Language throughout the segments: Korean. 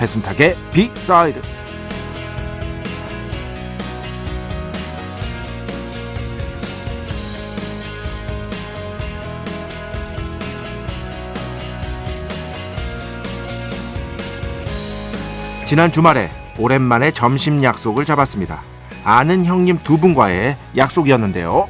배순탁의 비사이드 지난 주말에 오랜만에 점심 약속을 잡았습니다. 아는 형님 두 분과의 약속이었는데요.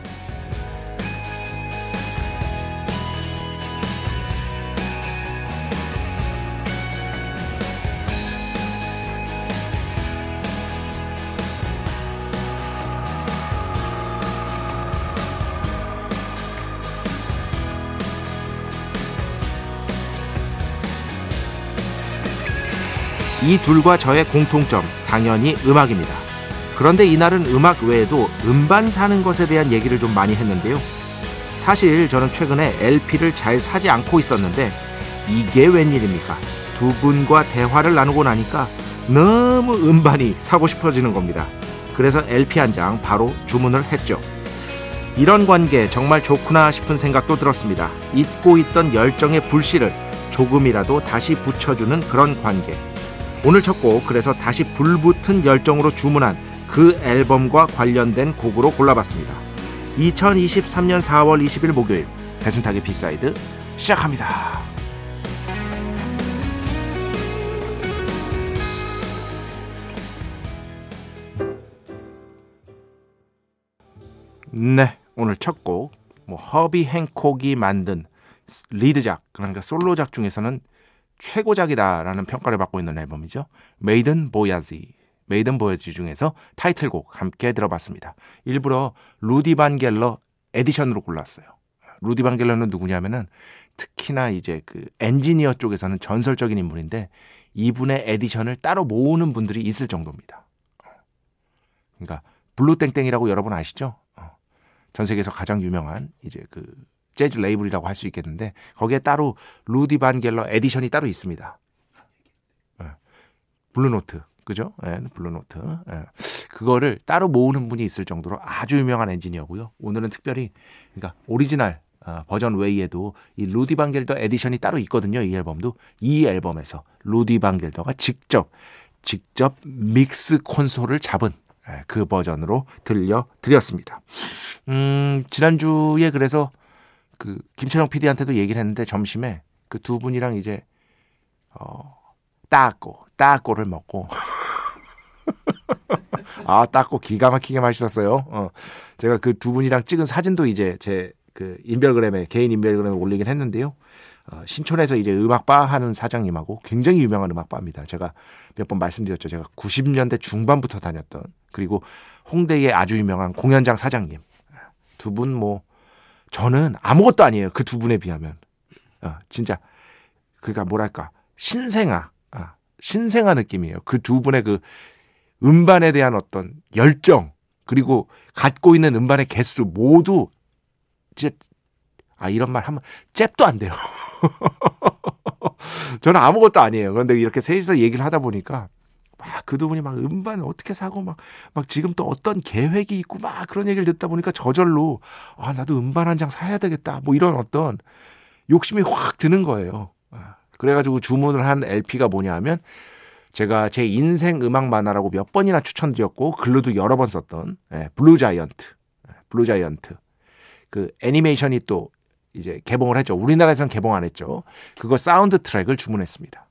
이 둘과 저의 공통점 당연히 음악입니다. 그런데 이날은 음악 외에도 음반 사는 것에 대한 얘기를 좀 많이 했는데요. 사실 저는 최근에 LP를 잘 사지 않고 있었는데 이게 웬일입니까? 두 분과 대화를 나누고 나니까 너무 음반이 사고 싶어지는 겁니다. 그래서 LP 한 장 바로 주문을 했죠. 이런 관계 정말 좋구나 싶은 생각도 들었습니다. 잊고 있던 열정의 불씨를 조금이라도 다시 붙여주는 그런 관계. 오늘 첫 곡 그래서 다시 불붙은 열정으로 주문한 그 앨범과 관련된 곡으로 골라봤습니다. 2023년 4월 20일 목요일 배순탁의 B side 시작합니다. 네, 오늘 첫 곡, 뭐 허비 행콕이 만든 리더작, 그러니까 솔로작 중에서는 최고작이다라는 평가를 받고 있는 앨범이죠. Maiden Voyage. Maiden Voyage 중에서 타이틀곡 함께 들어봤습니다. 일부러 루디 반 겔더 edition으로 골랐어요. 루디 반 겔더는 누구냐면은 특히나 이제 그 엔지니어 쪽에서는 전설적인 인물인데 이분의 edition을 따로 모으는 분들이 있을 정도입니다. 그러니까 Blue 땡땡이라고 여러분 아시죠? 어. 전 세계에서 가장 유명한 이제 그 재즈 레이블이라고 할 수 있겠는데 거기에 따로 루디 반 겔더 edition이 따로 있습니다. 네. 블루노트 그죠? 네, 블루노트 네. 그거를 따로 모으는 분이 있을 정도로 아주 유명한 엔지니어고요. 오늘은 특별히 그러니까 오리지널 어, 버전 외에도 이 루디 반 겔더 edition이 따로 있거든요. 이 앨범도 이 앨범에서 루디 반 겔더가 직접 직접 믹스 콘솔을 잡은 그 버전으로 들려 드렸습니다. 음, 지난주에 그래서 그 김철영 PD한테도 얘기를 했는데 점심에 그 두 분이랑 이제 어 따꼬 따꼬를 먹고 아 따꼬 기가 막히게 맛있었어요. 어 제가 그 두 분이랑 찍은 사진도 이제 제 그 인별그램에 개인 인별그램에 올리긴 했는데요. 어, 신촌에서 이제 음악바 하는 사장님하고 굉장히 유명한 음악바입니다. 제가 몇 번 말씀드렸죠. 제가 90년대 중반부터 다녔던 그리고 홍대의 아주 유명한 공연장 사장님 두 분 뭐 저는 아무것도 아니에요. 그 두 분에 비하면 어, 진짜 그러니까 뭐랄까 신생아 아, 신생아 느낌이에요. 그 두 분의 그 음반에 대한 어떤 열정 그리고 갖고 있는 음반의 개수 모두 진짜 아 이런 말 하면 잽도 안 돼요. 저는 아무것도 아니에요. 그런데 이렇게 셋이서 얘기를 하다 보니까 막 그 두 분이 막 음반 어떻게 사고 막, 막 지금 또 어떤 계획이 있고 막 그런 얘기를 듣다 보니까 저절로 아, 나도 음반 한 장 사야 되겠다. 뭐 이런 어떤 욕심이 확 드는 거예요. 아, 그래가지고 주문을 한 LP가 뭐냐 하면 제가 제 인생 음악 만화라고 몇 번이나 추천드렸고 글로도 여러 번 썼던 예, Blue Giant. 예, Blue Giant. 그 애니메이션이 또 이제 개봉을 했죠. 우리나라에서는 개봉 안 했죠. 그거 사운드 트랙을 주문했습니다.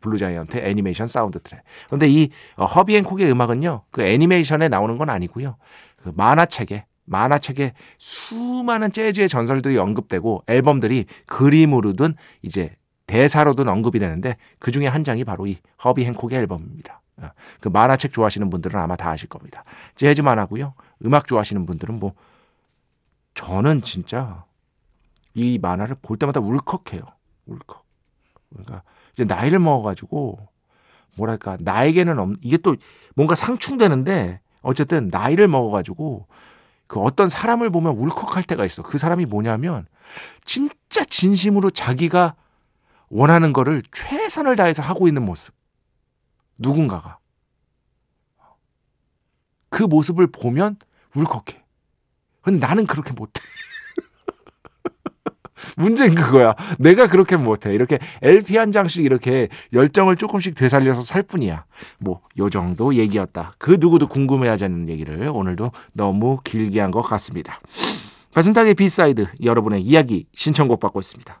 Blue Giant 애니메이션 사운드 트랙. 근데 이 어, 허비 행콕의 음악은요. 그 애니메이션에 나오는 건 아니고요. 그 만화책에 만화책에 수많은 재즈의 전설들이 언급되고 앨범들이 그림으로든 이제 대사로든 언급이 되는데 그 중에 한 장이 바로 이 허비 행콕의 앨범입니다. 어, 그 만화책 좋아하시는 분들은 아마 다 아실 겁니다. 재즈 만화고요. 음악 좋아하시는 분들은 뭐 저는 진짜 이 만화를 볼 때마다 울컥해요. 울컥. 그러니까 이제 나이를 먹어가지고 뭐랄까 나에게는 없 이게 또 뭔가 상충되는데 어쨌든 나이를 먹어가지고 그 어떤 사람을 보면 울컥할 때가 있어. 그 사람이 뭐냐면 진짜 진심으로 자기가 원하는 거를 최선을 다해서 하고 있는 모습. 누군가가. 그 모습을 보면 울컥해. 근데 나는 그렇게 못해. 문제는 그거야. 내가 그렇게 못해. 이렇게 LP 한 장씩 이렇게 열정을 조금씩 되살려서 살 뿐이야. 뭐, 요 정도 얘기였다. 그 누구도 궁금해하지 않는 얘기를 오늘도 너무 길게 한 것 같습니다. 배순탁의 B side 여러분의 이야기 신청곡 받고 있습니다.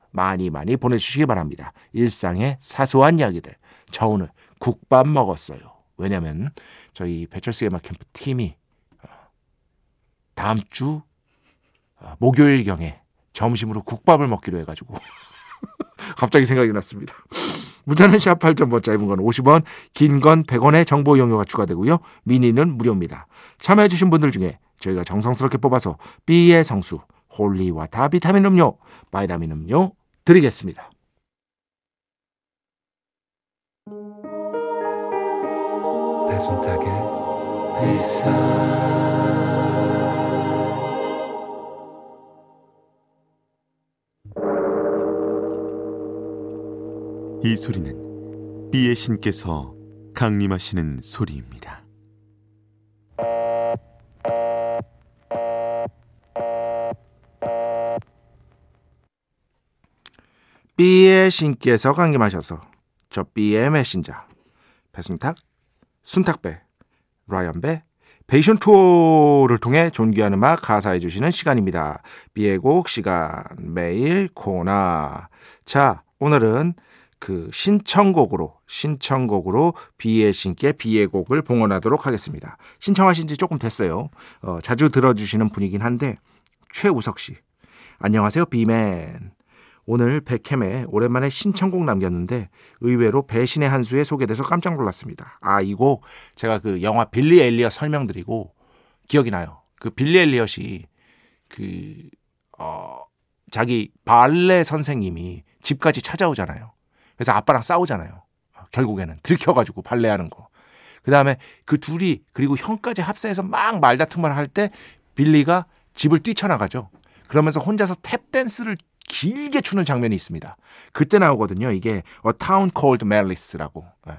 많이 많이 보내주시기 바랍니다. 일상의 사소한 이야기들. 저 오늘 국밥 먹었어요. 왜냐면 저희 배철수의 음악 캠프 팀이 어, 다음 주 어, 목요일 경에 점심으로 국밥을 먹기로 해가지고 갑자기 생각이 났습니다. 무자는 샵 8.5 짧은 건 50원, 긴 건 100원의 정보 이용료가 추가되고요. 미니는 무료입니다. 참여해주신 분들 중에 저희가 정성스럽게 뽑아서 B의 성수, holy water 비타민 음료, 바이타민 음료 드리겠습니다. 배순탁의 이 소리는 B의 신께서 강림하시는 소리입니다. B의 신께서 강림하셔서 저 B의 메신저 배순탁, 순탁배, 라이언배, 베이션 투어를 통해 존귀한 음악 가사해 주시는 시간입니다. B의 곡 시간 매일 코너. 자 오늘은 그 신청곡으로 신청곡으로 비의 신께 비의 곡을 봉헌하도록 하겠습니다. 신청하신 지 조금 됐어요. 어, 자주 들어주시는 분이긴 한데 최우석 씨 안녕하세요 비맨 오늘 백햄에 오랜만에 신청곡 남겼는데 의외로 배신의 한 수에 소개돼서 깜짝 놀랐습니다. 아, 이 곡 제가 그 영화 빌리 엘리엇 설명드리고 기억이 나요. 그 빌리 엘리엇이 그, 어, 자기 발레 선생님이 집까지 찾아오잖아요. 그래서 아빠랑 싸우잖아요. 결국에는 들켜가지고 발레하는 거. 그 다음에 그 둘이 그리고 형까지 합세해서 막 말다툼을 할 때 빌리가 집을 뛰쳐나가죠. 그러면서 혼자서 탭 댄스를 길게 추는 장면이 있습니다. 그때 나오거든요. 이게 A Town Called Malice라고. 예.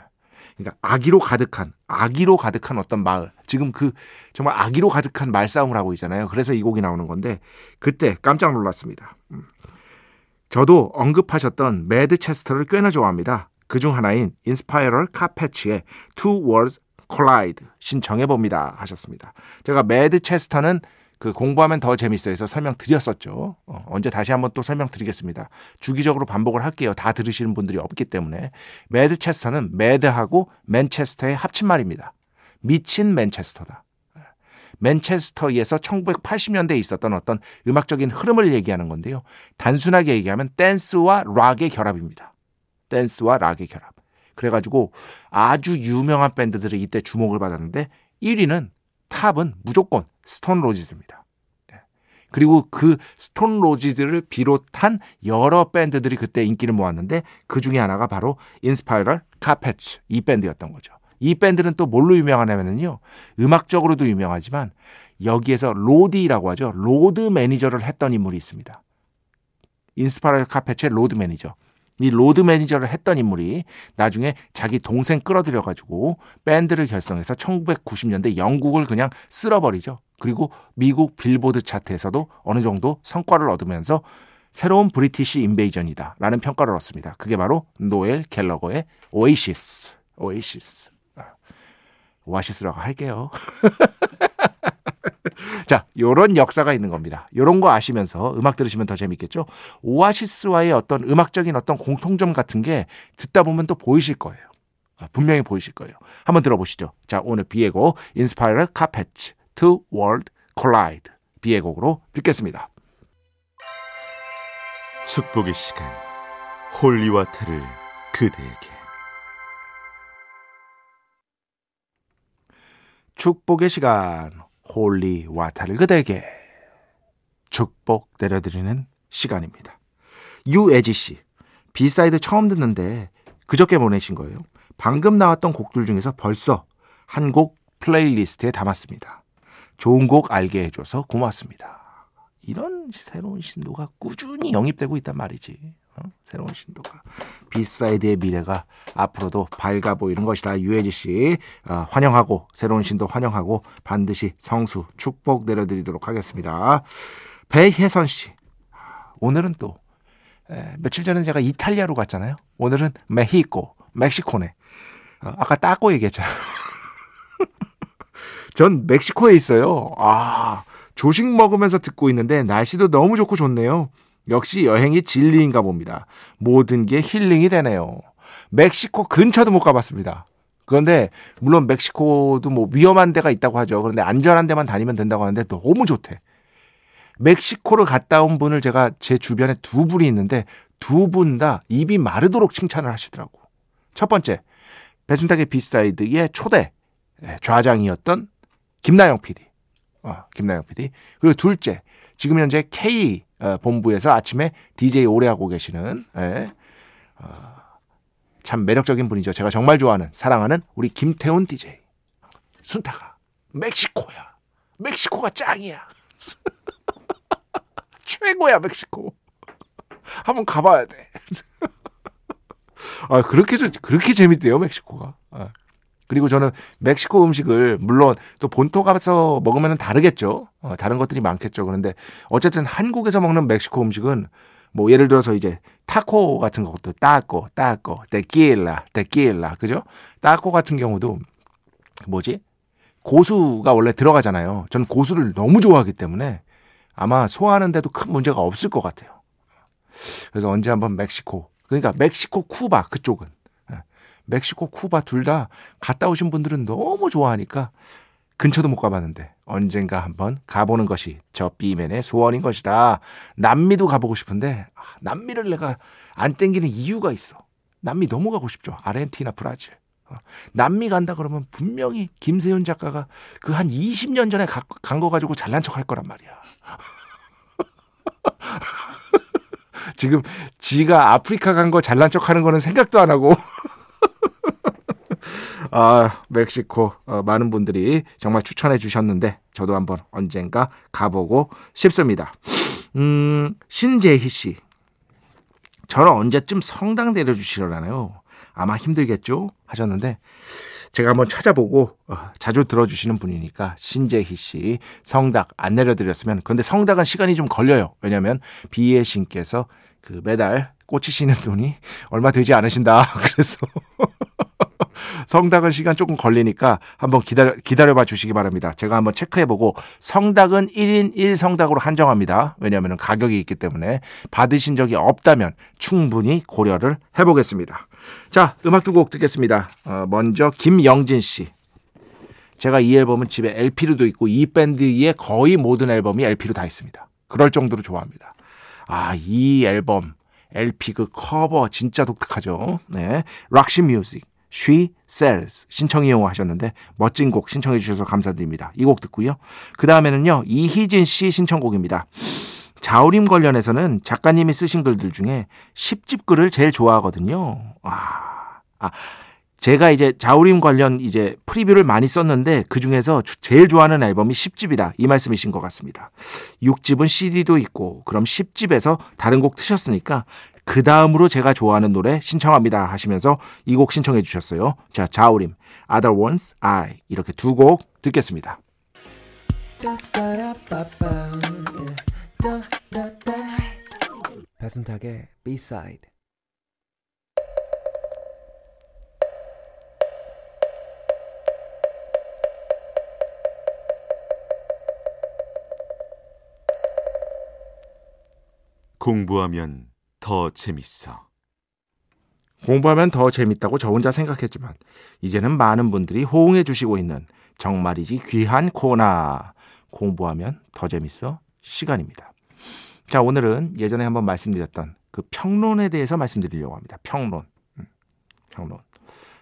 그러니까 아기로 가득한 아기로 가득한 어떤 마을. 지금 그 정말 악의로 가득한 말싸움을 하고 있잖아요. 그래서 이 곡이 나오는 건데 그때 깜짝 놀랐습니다. 음. 저도 언급하셨던 Madchester를 꽤나 좋아합니다. 그 중 하나인 Inspiral Carpets의 Two Worlds Collide 신청해 봅니다 하셨습니다. 제가 Madchester는 그 공부하면 더 재밌어요. 해서 설명드렸었죠. 어, 언제 다시 한번 또 설명드리겠습니다. 주기적으로 반복을 할게요. 다 들으시는 분들이 없기 때문에. Madchester는 mad하고 맨체스터의 합친 말입니다. 미친 맨체스터다. 맨체스터에서 1980년대에 있었던 어떤 음악적인 흐름을 얘기하는 건데요. 단순하게 얘기하면 댄스와 락의 결합입니다. 댄스와 락의 결합. 그래가지고 아주 유명한 밴드들이 이때 주목을 받았는데 1위는 top은 무조건 Stone Roses입니다. 예. 그리고 그 Stone Roses를 비롯한 여러 밴드들이 그때 인기를 모았는데 그 중에 하나가 바로 Inspiral Carpets 이 밴드였던 거죠. 이 밴드는 또 뭘로 유명하냐면요. 음악적으로도 유명하지만 여기에서 roadie라고 하죠. 로드 매니저를 했던 인물이 있습니다. Inspiral Carpets의 로드 매니저. 이 로드 매니저를 했던 인물이 나중에 자기 동생 끌어들여 가지고 밴드를 결성해서 1990년대 영국을 그냥 쓸어버리죠. 그리고 미국 빌보드 차트에서도 어느 정도 성과를 얻으면서 새로운 British Invasion이다 라는 평가를 얻습니다. 그게 바로 노엘 갤러거의 오에시스. 오에시스. 오아시스라고 할게요. 자, 요런 역사가 있는 겁니다. 요런 거 아시면서 음악 들으시면 더 재밌겠죠? 오아시스와의 어떤 음악적인 어떤 공통점 같은 게 듣다 보면 또 보이실 거예요. 아, 분명히 보이실 거예요. 한번 들어보시죠. 자, 오늘 곡 Inspiral Carpets Two Worlds Collide 이 곡으로 듣겠습니다. 축복의 시간 holy water를 그대에게 축복의 시간 holy water를 그대에게 축복 내려드리는 시간입니다. 유애지 씨 B side 처음 듣는데 그저께 보내신 거예요. 방금 나왔던 곡들 중에서 벌써 한 곡 플레이리스트에 담았습니다. 좋은 곡 알게 해줘서 고맙습니다. 이런 새로운 신도가 꾸준히 영입되고 있단 말이지. 어? 새로운 신도가 B side의 미래가 앞으로도 밝아 보이는 것이다. 유해지 씨 어, 환영하고 새로운 신도 환영하고 반드시 성수 축복 내려드리도록 하겠습니다. 배혜선 씨 오늘은 또 에, 며칠 전에 제가 이탈리아로 갔잖아요. 오늘은 메히코 멕시코네. 어, 아까 따고 얘기했잖아요. 전 멕시코에 있어요. 아 조식 먹으면서 듣고 있는데 날씨도 너무 좋고 좋네요. 역시 여행이 진리인가 봅니다. 모든 게 힐링이 되네요. 멕시코 근처도 못 가봤습니다. 그런데 물론 멕시코도 뭐 위험한 데가 있다고 하죠. 그런데 안전한 데만 다니면 된다고 하는데 너무 좋대. 멕시코를 갔다 온 분을 제가 제 주변에 두 분이 있는데 두 분 다 입이 마르도록 칭찬을 하시더라고. 첫 번째, 배순탁의 비스타이드의 초대 예, 좌장이었던 김나영 PD. 어, 김나영 PD. 그리고 둘째, 지금 현재 K 어, 본부에서 아침에 DJ 오래 하고 계시는 예. 어, 참 매력적인 분이죠. 제가 정말 좋아하는 사랑하는 우리 김태훈 DJ. 순타가 멕시코야. 멕시코가 짱이야. 최고야 멕시코. 한번 가봐야 돼. 아 그렇게 그렇게 재밌대요 멕시코가. 아. 그리고 저는 멕시코 음식을 물론 또 본토 가서 먹으면 다르겠죠. 어, 다른 것들이 많겠죠. 그런데 어쨌든 한국에서 먹는 멕시코 음식은 뭐 예를 들어서 이제 타코 같은 것도 따꼬, 따꼬, 데킬라, 데킬라, 그죠? 따코 같은 경우도 뭐지? 고수가 원래 들어가잖아요. 전 고수를 너무 좋아하기 때문에 아마 소화하는데도 큰 문제가 없을 것 같아요. 그래서 언제 한번 멕시코, 그러니까 멕시코 쿠바 그쪽은 멕시코, 쿠바 둘 다 갔다 오신 분들은 너무 좋아하니까 근처도 못 가봤는데 언젠가 한번 가보는 것이 저 비맨의 소원인 것이다. 남미도 가보고 싶은데 아, 남미를 내가 안 땡기는 이유가 있어. 남미 너무 가고 싶죠. 아르헨티나, 브라질. 어, 남미 간다 그러면 분명히 김세윤 작가가 그 한 20년 전에 간 거 가지고 잘난 척 할 거란 말이야. 지금 지가 아프리카 간 거 잘난 척 하는 거는 생각도 안 하고 아, 멕시코 어, 많은 분들이 정말 추천해 주셨는데 저도 한번 언젠가 가보고 싶습니다. 음, 신재희 씨. 저는 언제쯤 성당 내려주시려나요? 아마 힘들겠죠? 하셨는데 제가 한번 찾아보고 어, 자주 들어주시는 분이니까 신재희 씨 성닭 안 내려드렸으면 근데 성닭은 시간이 좀 걸려요. 왜냐하면 비의 신께서 그 매달 꽂히시는 돈이 얼마 되지 않으신다. 그래서 성닭은 시간 조금 걸리니까 한번 기다려, 기다려봐 주시기 바랍니다. 제가 한번 체크해보고 성닭은 1인 1성닭으로 한정합니다. 왜냐하면 가격이 있기 때문에 받으신 적이 없다면 충분히 고려를 해보겠습니다. 자, 음악 두 곡 듣겠습니다. 어, 먼저 김영진 씨. 제가 이 앨범은 집에 LP로도 있고 이 밴드의 거의 모든 앨범이 LP로 다 있습니다. 그럴 정도로 좋아합니다. 아, 이 앨범 LP 그 커버 진짜 독특하죠. 네. Roxy Music. She Sells 신청 이용 하셨는데 멋진 곡 신청해 주셔서 감사드립니다. 이 곡 듣고요. 그 다음에는요. 이희진 씨 신청곡입니다. 자우림 관련해서는 작가님이 쓰신 글들 중에 10집 글을 제일 좋아하거든요. 아, 아 제가 이제 자우림 관련 이제 프리뷰를 많이 썼는데 그 중에서 제일 좋아하는 앨범이 10집이다. 이 말씀이신 것 같습니다. 6집은 CD도 있고 그럼 10집에서 다른 곡 트셨으니까 그 다음으로 제가 좋아하는 노래 신청합니다 하시면서 이 곡 신청해 주셨어요. 자, 자우림, Other Ones, I 이렇게 두 곡 듣겠습니다. 배순탁의 B-side 공부하면 더 재밌어. 공부하면 더 재밌다고 저 혼자 생각했지만 이제는 많은 분들이 호응해 주시고 있는 정말이지 귀한 코너 공부하면 더 재밌어 시간입니다. 자 오늘은 예전에 한번 말씀드렸던 그 평론에 대해서 말씀드리려고 합니다. 평론, 음, 평론,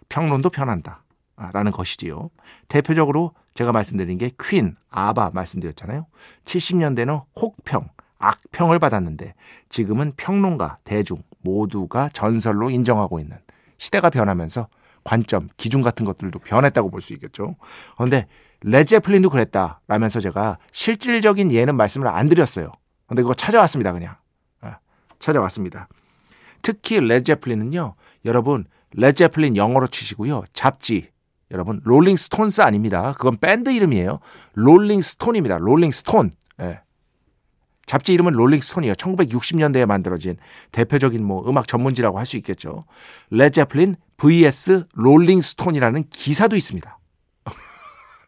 평론도 편한다. 라는 것이지요. 대표적으로 제가 말씀드린 게 퀸, 아바 말씀드렸잖아요. 70년대는 혹평, 악평을 받았는데 지금은 평론가, 대중 모두가 전설로 인정하고 있는 시대가 변하면서 관점, 기준 같은 것들도 변했다고 볼 수 있겠죠. 그런데 Led Zeppelin도 그랬다 라면서 제가 실질적인 예는 말씀을 안 드렸어요. 근데 그거 찾아왔습니다, 그냥. 아, 찾아왔습니다. 특히 Led Zeppelin은요, 여러분, Led Zeppelin 영어로 치시고요. 잡지, 여러분, Rolling Stones 아닙니다. 그건 밴드 이름이에요. Rolling Stone입니다. Rolling Stone. 예. 잡지 이름은 Rolling Stone이에요. 1960년대에 만들어진 대표적인 뭐 음악 전문지라고 할 수 있겠죠. 레제플린 vs 롤링 스톤이라는 기사도 있습니다.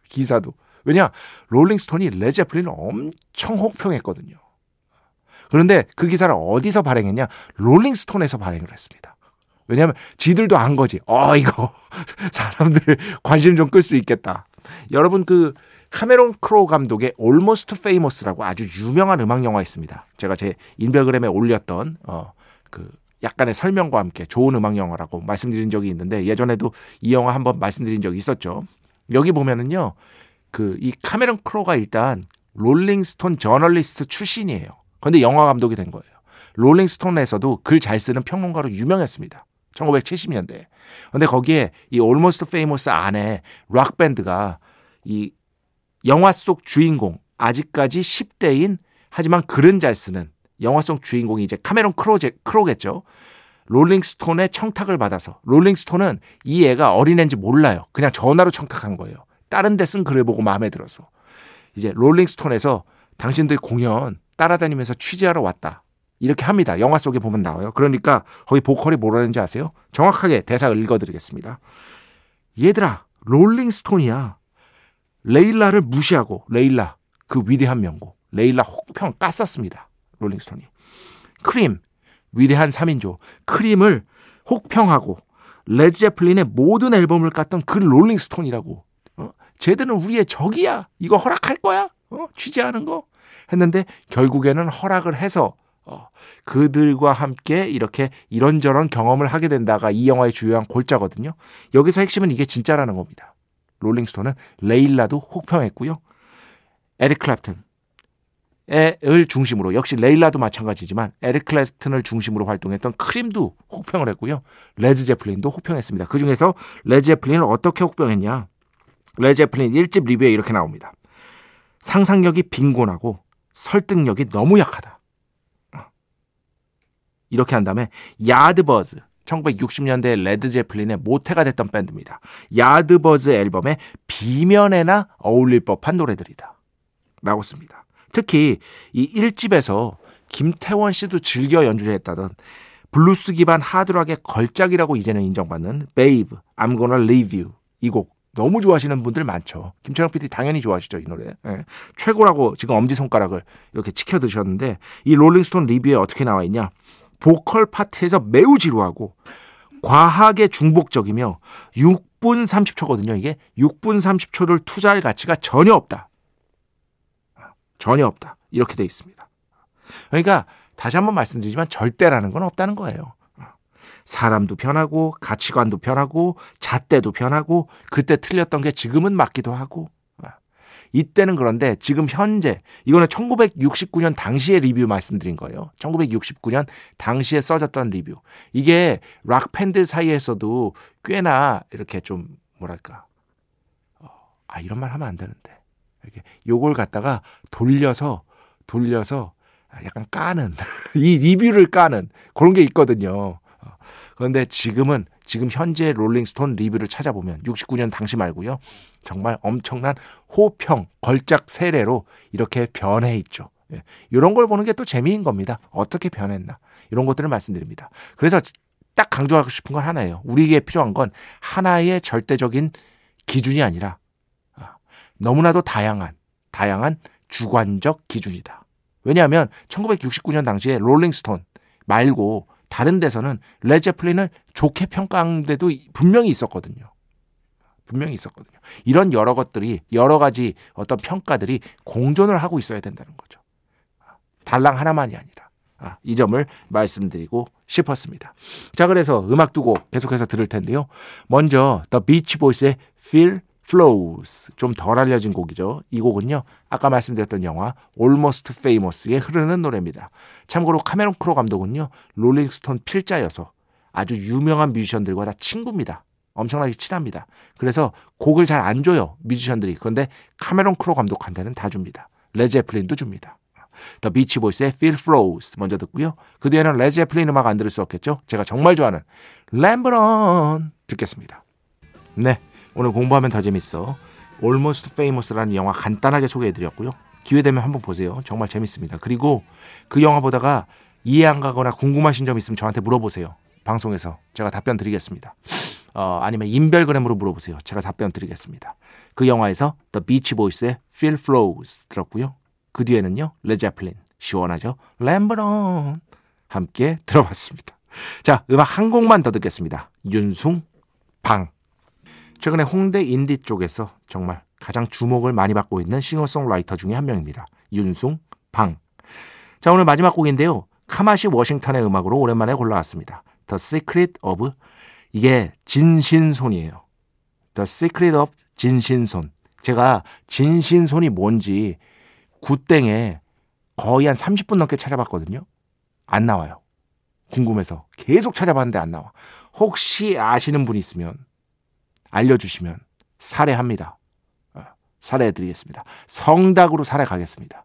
기사도. 왜냐? Rolling Stone이 Led Zeppelin을 엄청 혹평했거든요. 그런데 그 기사를 어디서 발행했냐? Rolling Stone에서 발행을 했습니다. 왜냐하면 지들도 안 거지. 어 이거 사람들 관심 좀 끌 수 있겠다. 여러분 그 카메론 크로우 감독의 Almost Famous라고 아주 유명한 음악 영화 있습니다. 제가 제 인별그램에 올렸던 어 그 약간의 설명과 함께 좋은 음악 영화라고 말씀드린 적이 있는데 예전에도 이 영화 한번 말씀드린 적이 있었죠. 여기 보면은요. 그 이 카메론 크로가 일단 Rolling Stone 저널리스트 출신이에요. 근데 영화 감독이 된 거예요. Rolling Stone에서도 글 잘 쓰는 평론가로 유명했습니다. 1970년대. 근데 거기에 이 Almost Famous 안에 락 밴드가 이 영화 속 주인공 아직까지 10대인 하지만 글은 잘 쓰는 영화 속 주인공이 이제 카메론 크로제, 크로겠죠. 롤링스톤의 청탁을 받아서 롤링스톤은 이 애가 어린애인지 몰라요. 그냥 전화로 청탁한 거예요. 다른 데 쓴 글을 보고 마음에 들어서 이제 롤링스톤에서 당신들 공연 따라다니면서 취재하러 왔다. 이렇게 합니다. 영화 속에 보면 나와요. 그러니까 거기 보컬이 뭐라는지 아세요? 정확하게 대사 읽어드리겠습니다. 얘들아, Rolling Stone이야. Layla를 무시하고 Layla 그 위대한 명곡 Layla 혹평 깠었습니다. Rolling Stone이. Cream 위대한 3인조 Cream을 혹평하고 Led Zeppelin의 모든 앨범을 깠던 그 Rolling Stone이라고. 어? 쟤들은 우리의 적이야. 이거 허락할 거야? 어? 취재하는 거? 했는데 결국에는 허락을 해서 어, 그들과 함께 이렇게 이런저런 경험을 하게 된다가 이 영화의 주요한 골자거든요. 여기서 핵심은 이게 진짜라는 겁니다. Rolling Stone은 Layla도 혹평했고요. 에릭 클랩튼 을 중심으로 역시 Layla도 마찬가지지만 에릭 클랩튼을 중심으로 활동했던 Cream도 혹평을 했고요. Led Zeppelin도 혹평했습니다. 그 중에서 Led Zeppelin을 어떻게 혹평했냐? Led Zeppelin 1집 리뷰에 이렇게 나옵니다. 상상력이 빈곤하고 설득력이 너무 약하다. 이렇게 한 다음에 Yardbirds 1960년대 Led Zeppelin의 모태가 됐던 밴드입니다. Yardbirds 앨범의 B면에나 어울릴 법한 노래들이다. 라고 씁니다. 특히 이 1집에서 김태원 씨도 즐겨 연주했다던 블루스 기반 하드락의 걸작이라고 이제는 인정받는 Babe, I'm Gonna Leave You 이 곡 너무 좋아하시는 분들 많죠. 김철영 PD 당연히 좋아하시죠 이 노래. 예. 최고라고 지금 엄지 손가락을 이렇게 치켜 드셨는데 이 롤링스톤 리뷰에 어떻게 나와 있냐? 보컬 파트에서 매우 지루하고 과하게 중복적이며 6분 30초거든요. 이게 6분 30초를 투자할 가치가 전혀 없다. 전혀 없다. 이렇게 돼 있습니다. 그러니까 다시 한번 말씀드리지만 절대라는 건 없다는 거예요. 사람도 변하고 가치관도 변하고 잣대도 변하고 그때 틀렸던 게 지금은 맞기도 하고 이때는 그런데 지금 현재 이거는 1969년 당시의 리뷰 말씀드린 거예요. 1969년 당시에 써졌던 리뷰. 이게 락 팬들 사이에서도 꽤나 이렇게 좀 뭐랄까 어, 아 이런 말 하면 안 되는데 이렇게 요걸 갖다가 돌려서 돌려서 약간 까는 이 리뷰를 까는 그런 게 있거든요. 어, 그런데 지금은 지금 현재 롤링스톤 리뷰를 찾아보면 69년 당시 말고요. 정말 엄청난 호평, 걸작 세례로 이렇게 변해 있죠. 예. 이런 걸 보는 게 또 재미인 겁니다. 어떻게 변했나. 이런 것들을 말씀드립니다. 그래서 딱 강조하고 싶은 건 하나예요. 우리에게 필요한 건 하나의 절대적인 기준이 아니라 아, 너무나도 다양한, 다양한 주관적 기준이다. 왜냐하면 1969년 당시에 Rolling Stone 말고 다른 데서는 Led Zeppelin을 좋게 평가한 데도 분명히 있었거든요. 분명히 있었거든요. 이런 여러 것들이 여러 가지 어떤 평가들이 공존을 하고 있어야 된다는 거죠. 달랑 하나만이 아니라 아, 이 점을 말씀드리고 싶었습니다. 자, 그래서 음악 두 곡 계속해서 들을 텐데요. 먼저 The Beach Boys의 Feel Flows 좀 덜 알려진 곡이죠. 이 곡은요. 아까 말씀드렸던 영화 Almost Famous에 흐르는 노래입니다. 참고로 카메론 크로 감독은요. 롤링스톤 필자여서 아주 유명한 뮤지션들과 다 친구입니다. 엄청나게 친합니다. 그래서 곡을 잘 안 줘요. 뮤지션들이. 그런데 카메론 크로 감독한테는 다 줍니다. Led Zeppelin도 줍니다. The Beach Boys의 Feel Flows 먼저 듣고요. 그 뒤에는 Led Zeppelin 음악 안 들을 수 없겠죠. 제가 정말 좋아하는 Ramble On 듣겠습니다. 네, 오늘 공부하면 더 재밌어. Almost Famous라는 영화 간단하게 소개해드렸고요. 기회 되면 한번 보세요. 정말 재밌습니다. 그리고 그 영화 보다가 이해 안 가거나 궁금하신 점 있으면 저한테 물어보세요. 방송에서 제가 답변 드리겠습니다. 어, 아니면 인별그램으로 물어보세요. 제가 답변 드리겠습니다. 그 영화에서 The Beach Boys의 Feel Flows 들었고요. 그 뒤에는요. Led Zeppelin 시원하죠. Ramble On 함께 들어봤습니다. 자, 음악 한 곡만 더 듣겠습니다. 윤숭 방. 최근에 홍대 인디 쪽에서 정말 가장 주목을 많이 받고 있는 싱어송라이터 중에 한 명입니다. 윤숭 방. 자, 오늘 마지막 곡인데요. 카마시 워싱턴의 음악으로 오랜만에 골라왔습니다. The Secret of 이게 진신손이에요. The Secret of 진신손. 제가 진신손이 뭔지 굿땡에 거의 한 30분 넘게 찾아봤거든요. 안 나와요. 궁금해서 계속 찾아봤는데 안 나와. 혹시 아시는 분 있으면 알려주시면 살해합니다. 어, 살해해드리겠습니다. 성닭으로 살해가겠습니다.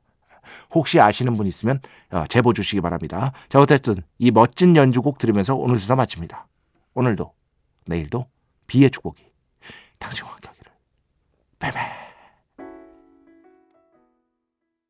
혹시 아시는 분 있으면 어, 제보 주시기 바랍니다. 자 어쨌든 이 멋진 연주곡 들으면서 오늘 수사 마칩니다. 오늘도 내일도 비의 축복이 당신과 함께